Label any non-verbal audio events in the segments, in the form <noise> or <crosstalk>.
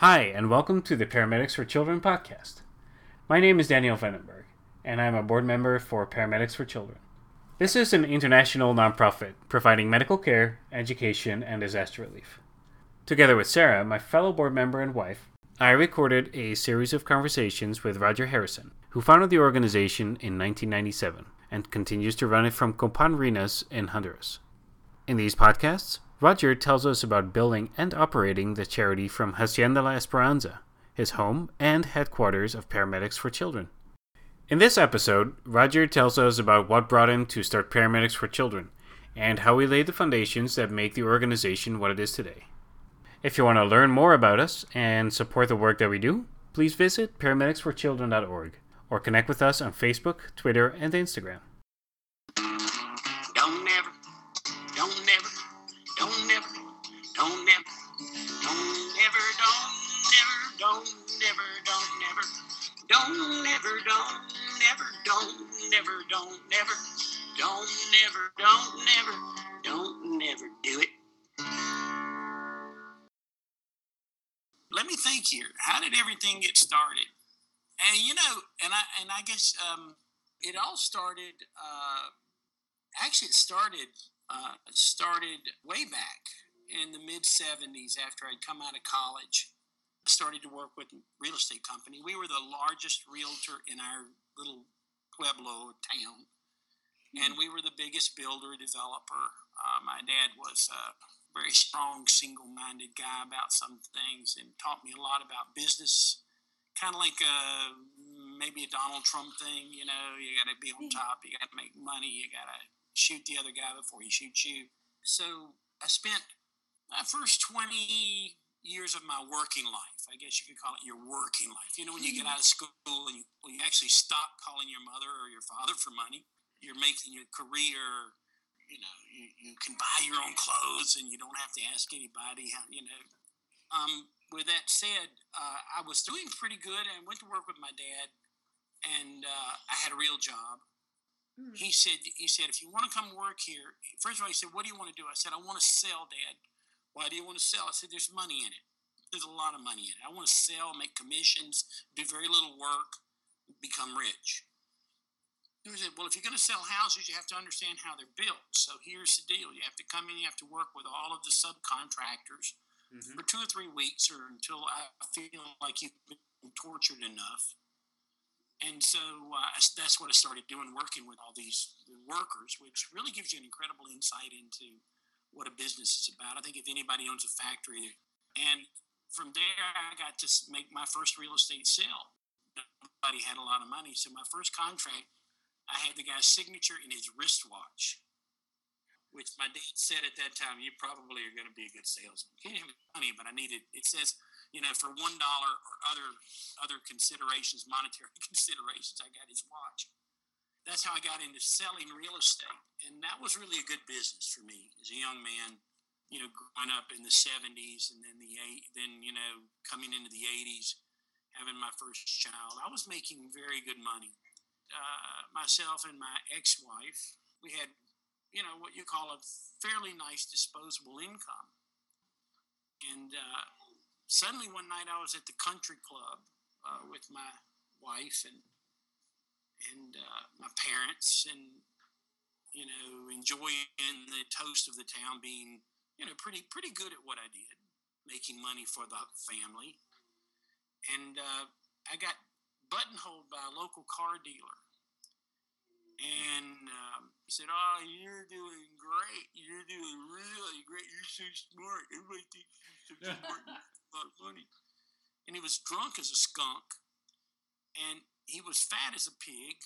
Hi, and welcome to the Paramedics for Children podcast. My name is Daniel Vandenberg, and I'm a board member for Paramedics for Children. This is an international nonprofit providing medical care, education, and disaster relief. Together with Sarah, my fellow board member and wife, I recorded a series of conversations with Roger Harrison, who founded the organization in 1997 and continues to run it from Copan Ruinas in Honduras. In these podcasts, Roger tells us about building and operating the charity from Hacienda La Esperanza, his home and headquarters of Paramedics for Children. In this episode, Roger tells us about what brought him to start Paramedics for Children and how he laid the foundations that make the organization what it is today. If you want to learn more about us and support the work that we do, please visit paramedicsforchildren.org or connect with us on Facebook, Twitter, and Instagram. Never, don't never, don't never, don't never, don't never, don't never do it. Let me think here. How did everything get started? And you know, and I and I guess um, it all started. Uh, actually, it started uh, started way back in the mid '70s after I'd come out of college. Started to work with a real estate company. We were the largest realtor in our little pueblo town, and we were the biggest builder developer. Uh, my dad was a very strong, single-minded guy about some things, and taught me a lot about business kind of like a, maybe a Donald Trump thing. You know, you got to be on top. You got to make money. You got to shoot the other guy before he shoots you. So I spent my first twenty years of my working life. I guess you could call it your working life. You know, when you get out of school and you, you actually stop calling your mother or your father for money. You're making your career. You know, you, you can buy your own clothes and you don't have to ask anybody. How, you know, um, with that said, uh, I was doing pretty good I went to work with my dad, and uh, I had a real job. Mm. He said, he said, if you want to come work here, first of all, he said, what do you want to do? I said, I want to sell, Dad. Why do you want to sell? I said, there's money in it. There's a lot of money in it. I want to sell, make commissions, do very little work, become rich. He said, well, if you're going to sell houses, you have to understand how they're built. So here's the deal. You have to come in, you have to work with all of the subcontractors for two or three weeks or until I feel like you've been tortured enough. And so uh, that's what I started doing, working with all these workers, which really gives you an incredible insight into what a business is about. I think if anybody owns a factory, and from there I got to make my first real estate sale. Nobody had a lot of money, so my first contract, I had the guy's signature in his wristwatch which my dad said at that time, you probably are going to be a good salesman. Can't have money, but I needed. It says, you know, for one dollar or other other considerations, monetary <laughs> considerations, I got his watch. That's how I got into selling real estate, and that was really a good business for me as a young man. You know, growing up in the '70s and then the eight, then you know, coming into the '80s, having my first child, I was making very good money. Uh, myself and my ex-wife, we had you know, what you call a fairly nice disposable income. And uh, suddenly one night I was at the country club uh, with my wife and and uh, my parents, and you know, enjoying the toast of the town, being you know pretty pretty good at what I did, making money for the family. And uh, I got buttonholed by a local car dealer and um, he said, "Oh, you're doing great. You're doing really great. You're so smart. Everybody thinks you're so smart. Have <laughs> a lot of money." And he was drunk as a skunk, and he was fat as a pig,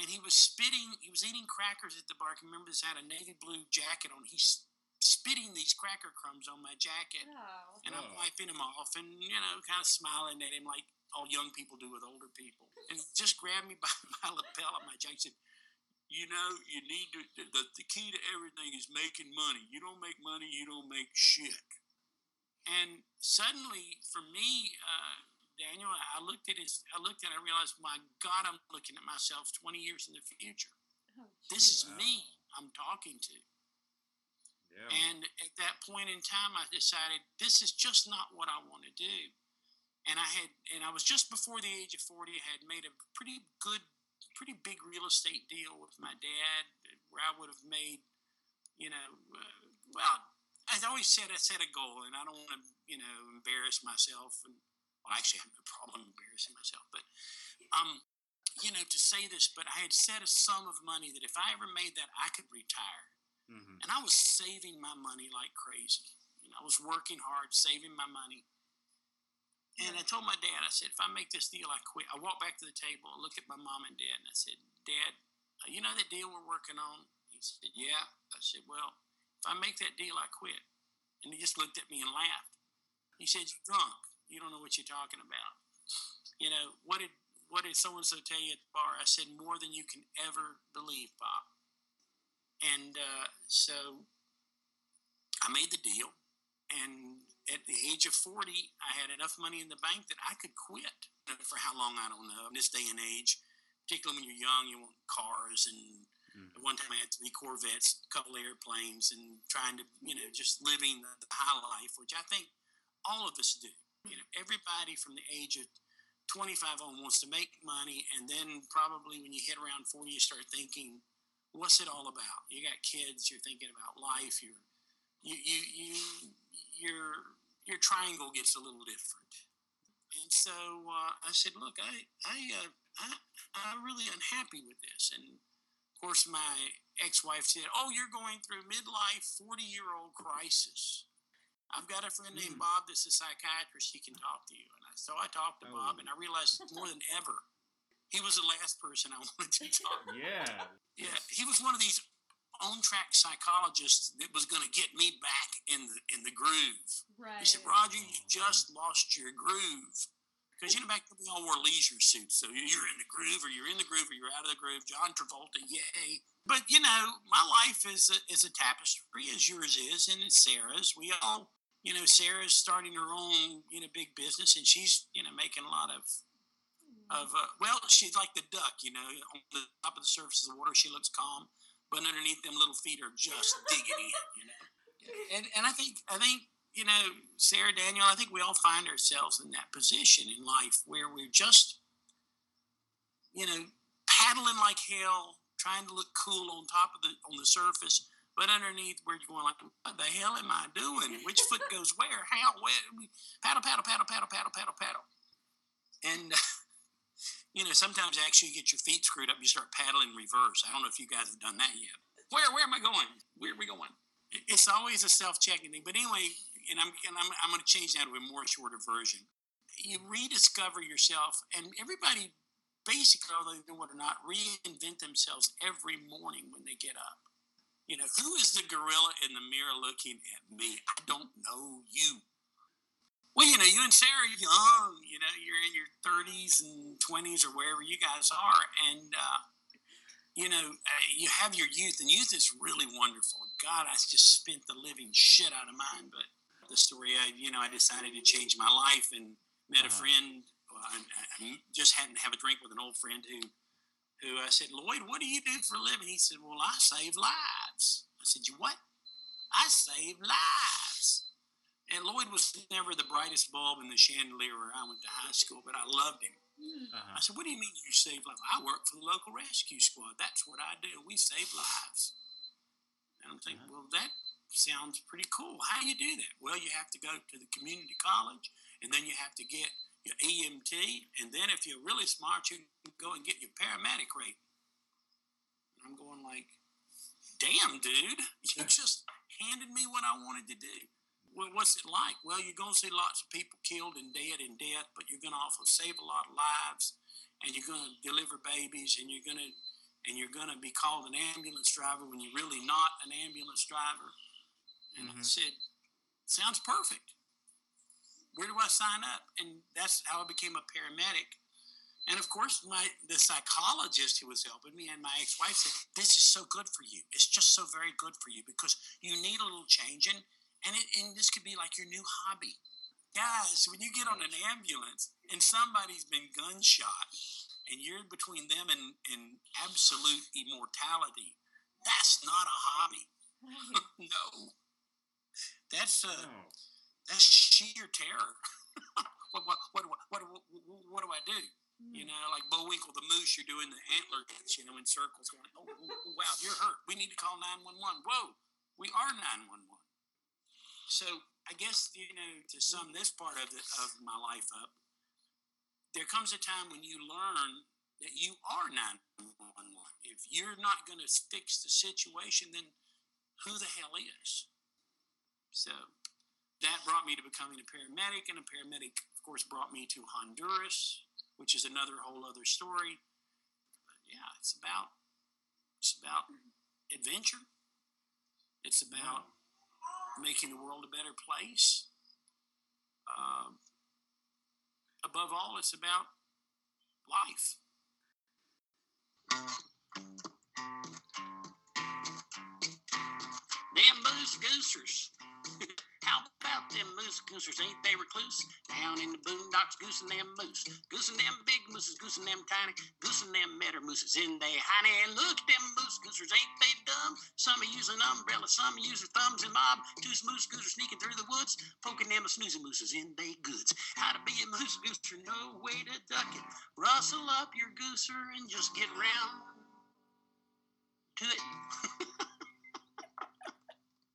and he was spitting. He was eating crackers at the bar. I can remember this had a navy blue jacket on. He's spitting these cracker crumbs on my jacket, Oh. and I'm Oh. wiping him off, and you know, kind of smiling at him like all young people do with older people. And he just grabbed me <laughs> by my lapel of my jacket. and Said, "You know, you need to. The, the key to everything is making money. You don't make money, you don't make shit." And suddenly, for me, uh, Daniel, I looked at his. I looked at. it, I realized, my God, I'm looking at myself 20 years in the future. Oh, This is Wow. me. I'm talking to. Yeah. And at that point in time, I decided this is just not what I want to do. And I had, and I was just before the age of 40, I had made a pretty good, pretty big real estate deal with my dad where I would have made, you know, uh, well, as I always said I set a goal and I don't want to, you know, embarrass myself. And well, actually, I have no <laughs> problem embarrassing myself, but, um, you know, to say this, but I had set a sum of money that if I ever made that, I could retire Mm-hmm. And I was saving my money like crazy. You know, I was working hard, saving my money. And I told my dad, I said, if I make this deal, I quit. I walked back to the table, I looked at my mom and dad, and I said, Dad, uh, you know that deal we're working on? He said, Yeah. I said, Well, if I make that deal, I quit. And he just looked at me and laughed. He said, You're drunk. You don't know what you're talking about. You know, what did what did so and so tell you at the bar? I said, More than you can ever believe, Bob. And uh, so I made the deal. And at the age of 40, I had enough money in the bank that I could quit. For how long, I don't know. In this day and age, particularly when you're young, you want cars. And mm-hmm. one time I had three Corvettes, a couple airplanes, and trying to, you know, just living the, the high life, which I think all of us do. You know, everybody from the age of 25 on wants to make money. And then probably when you hit around 40, you start thinking, what's it all about? You got kids, you're thinking about life, you're, you, you, you, your, your triangle gets a little different. And so uh, I said, look, I, I, uh, I, I'm really unhappy with this. And of course, my ex-wife said, oh, you're going through midlife 40-year-old crisis. I've got a friend named hmm. Bob that's a psychiatrist. He can talk to you. And I, so I talked to oh. Bob, and I realized more than ever, he was the last person I <laughs> wanted to talk. yeah, yeah, he was one of these on-track psychologists that was going to get me back in the in the groove. Right. He said, "Roger, you just lost your groove." Because you know back then we all wore leisure suits, so you're in the groove, or you're in the groove, or you're out of the groove. John Travolta, yay! But you know, my life is a, is a tapestry, as yours is, and it's Sarah's. We all, you know, Sarah's starting her own, you know, big business, and she's, you know, making a lot of of uh, well, she's like the duck, you know, on the top of the surface of the water, she looks calm, but underneath them little feet are just <laughs> digging in, you know. And and I think I think you know, Sarah Daniel, I think we all find ourselves in that position in life where we're just, you know, paddling like hell, trying to look cool on top of the on the surface, but underneath we're going like, what the hell am I doing? Which foot goes where? How? Where? Paddle, paddle, paddle, paddle, paddle, paddle, paddle. And <laughs> you know, sometimes actually you get your feet screwed up, you start paddling reverse. I don't know if you guys have done that yet. Where where am I going? Where are we going? It's always a self-checking thing. But anyway, and I'm and I'm, I'm going to change that to a more shorter version. You rediscover yourself, and everybody basically, whether they know it or not, reinvent themselves every morning when they get up. You know, who is the gorilla in the mirror looking at me? I don't know you. Well, you know, you and Sarah are young. You know, you're in your 30s and 20s or wherever you guys are, and uh, you know, uh, you have your youth, and youth is really wonderful. God, I just spent the living shit out of mine. But the story, I, you know, I decided to change my life and met uh-huh. a friend. Well, I, I, just hadn't have a drink with an old friend who, who I said, Lloyd, what do you do for a living? He said, Well, I save lives. I said, You what? I save lives. And Lloyd was never the brightest bulb in the chandelier where I went to high school, but I loved him. Uh-huh. I said, What do you mean you save lives? I work for the local rescue squad. That's what I do. We save lives. And I'm thinking, uh-huh. Well, that sounds pretty cool. How do you do that? Well, you have to go to the community college, and then you have to get your EMT, and then if you're really smart, you can go and get your paramedic rate. And I'm going like, damn, dude, you just handed me what I wanted to do well, what's it like? Well, you're going to see lots of people killed and dead in death, but you're going to also save a lot of lives, and you're going to deliver babies, and you're going to and you're going to be called an ambulance driver when you're really not an ambulance driver. And mm-hmm. I said, sounds perfect. Where do I sign up? And that's how I became a paramedic. And of course, my the psychologist who was helping me and my ex-wife said, "This is so good for you. It's just so very good for you because you need a little change." And and, it, and this could be like your new hobby. Guys, when you get on an ambulance and somebody's been gunshot and you're between them and, and absolute immortality, that's not a hobby. <laughs> no. That's uh, that's sheer terror. <laughs> what, what, what, what, what, what, what do I do? You know, like Bullwinkle the moose, you're doing the antler dance, you know, in circles, going, oh, oh, oh, wow, you're hurt. We need to call 911. Whoa, we are 911. So I guess, you know, to sum this part of, the, of my life up, there comes a time when you learn that you are 911. If you're not going to fix the situation, then who the hell is? So that brought me to becoming a paramedic, and a paramedic, of course, brought me to Honduras which is another whole other story. But yeah, it's about it's about adventure. It's about making the world a better place. Uh, above all, it's about life. Damn moose goosers. <laughs> How about them moose goosers? Ain't they recluse? Down in the boondocks, goosing them moose. Goosing them big mooses, goosing them tiny. Goosing them metter mooses in they honey. Look, them moose goosers, ain't they dumb? Some are using umbrellas, some are using thumbs and mob. Two moose goosers sneaking through the woods, poking them snoozing mooses in they goods. How to be a moose gooser, no way to duck it. Rustle up your gooser and just get round to it. <laughs>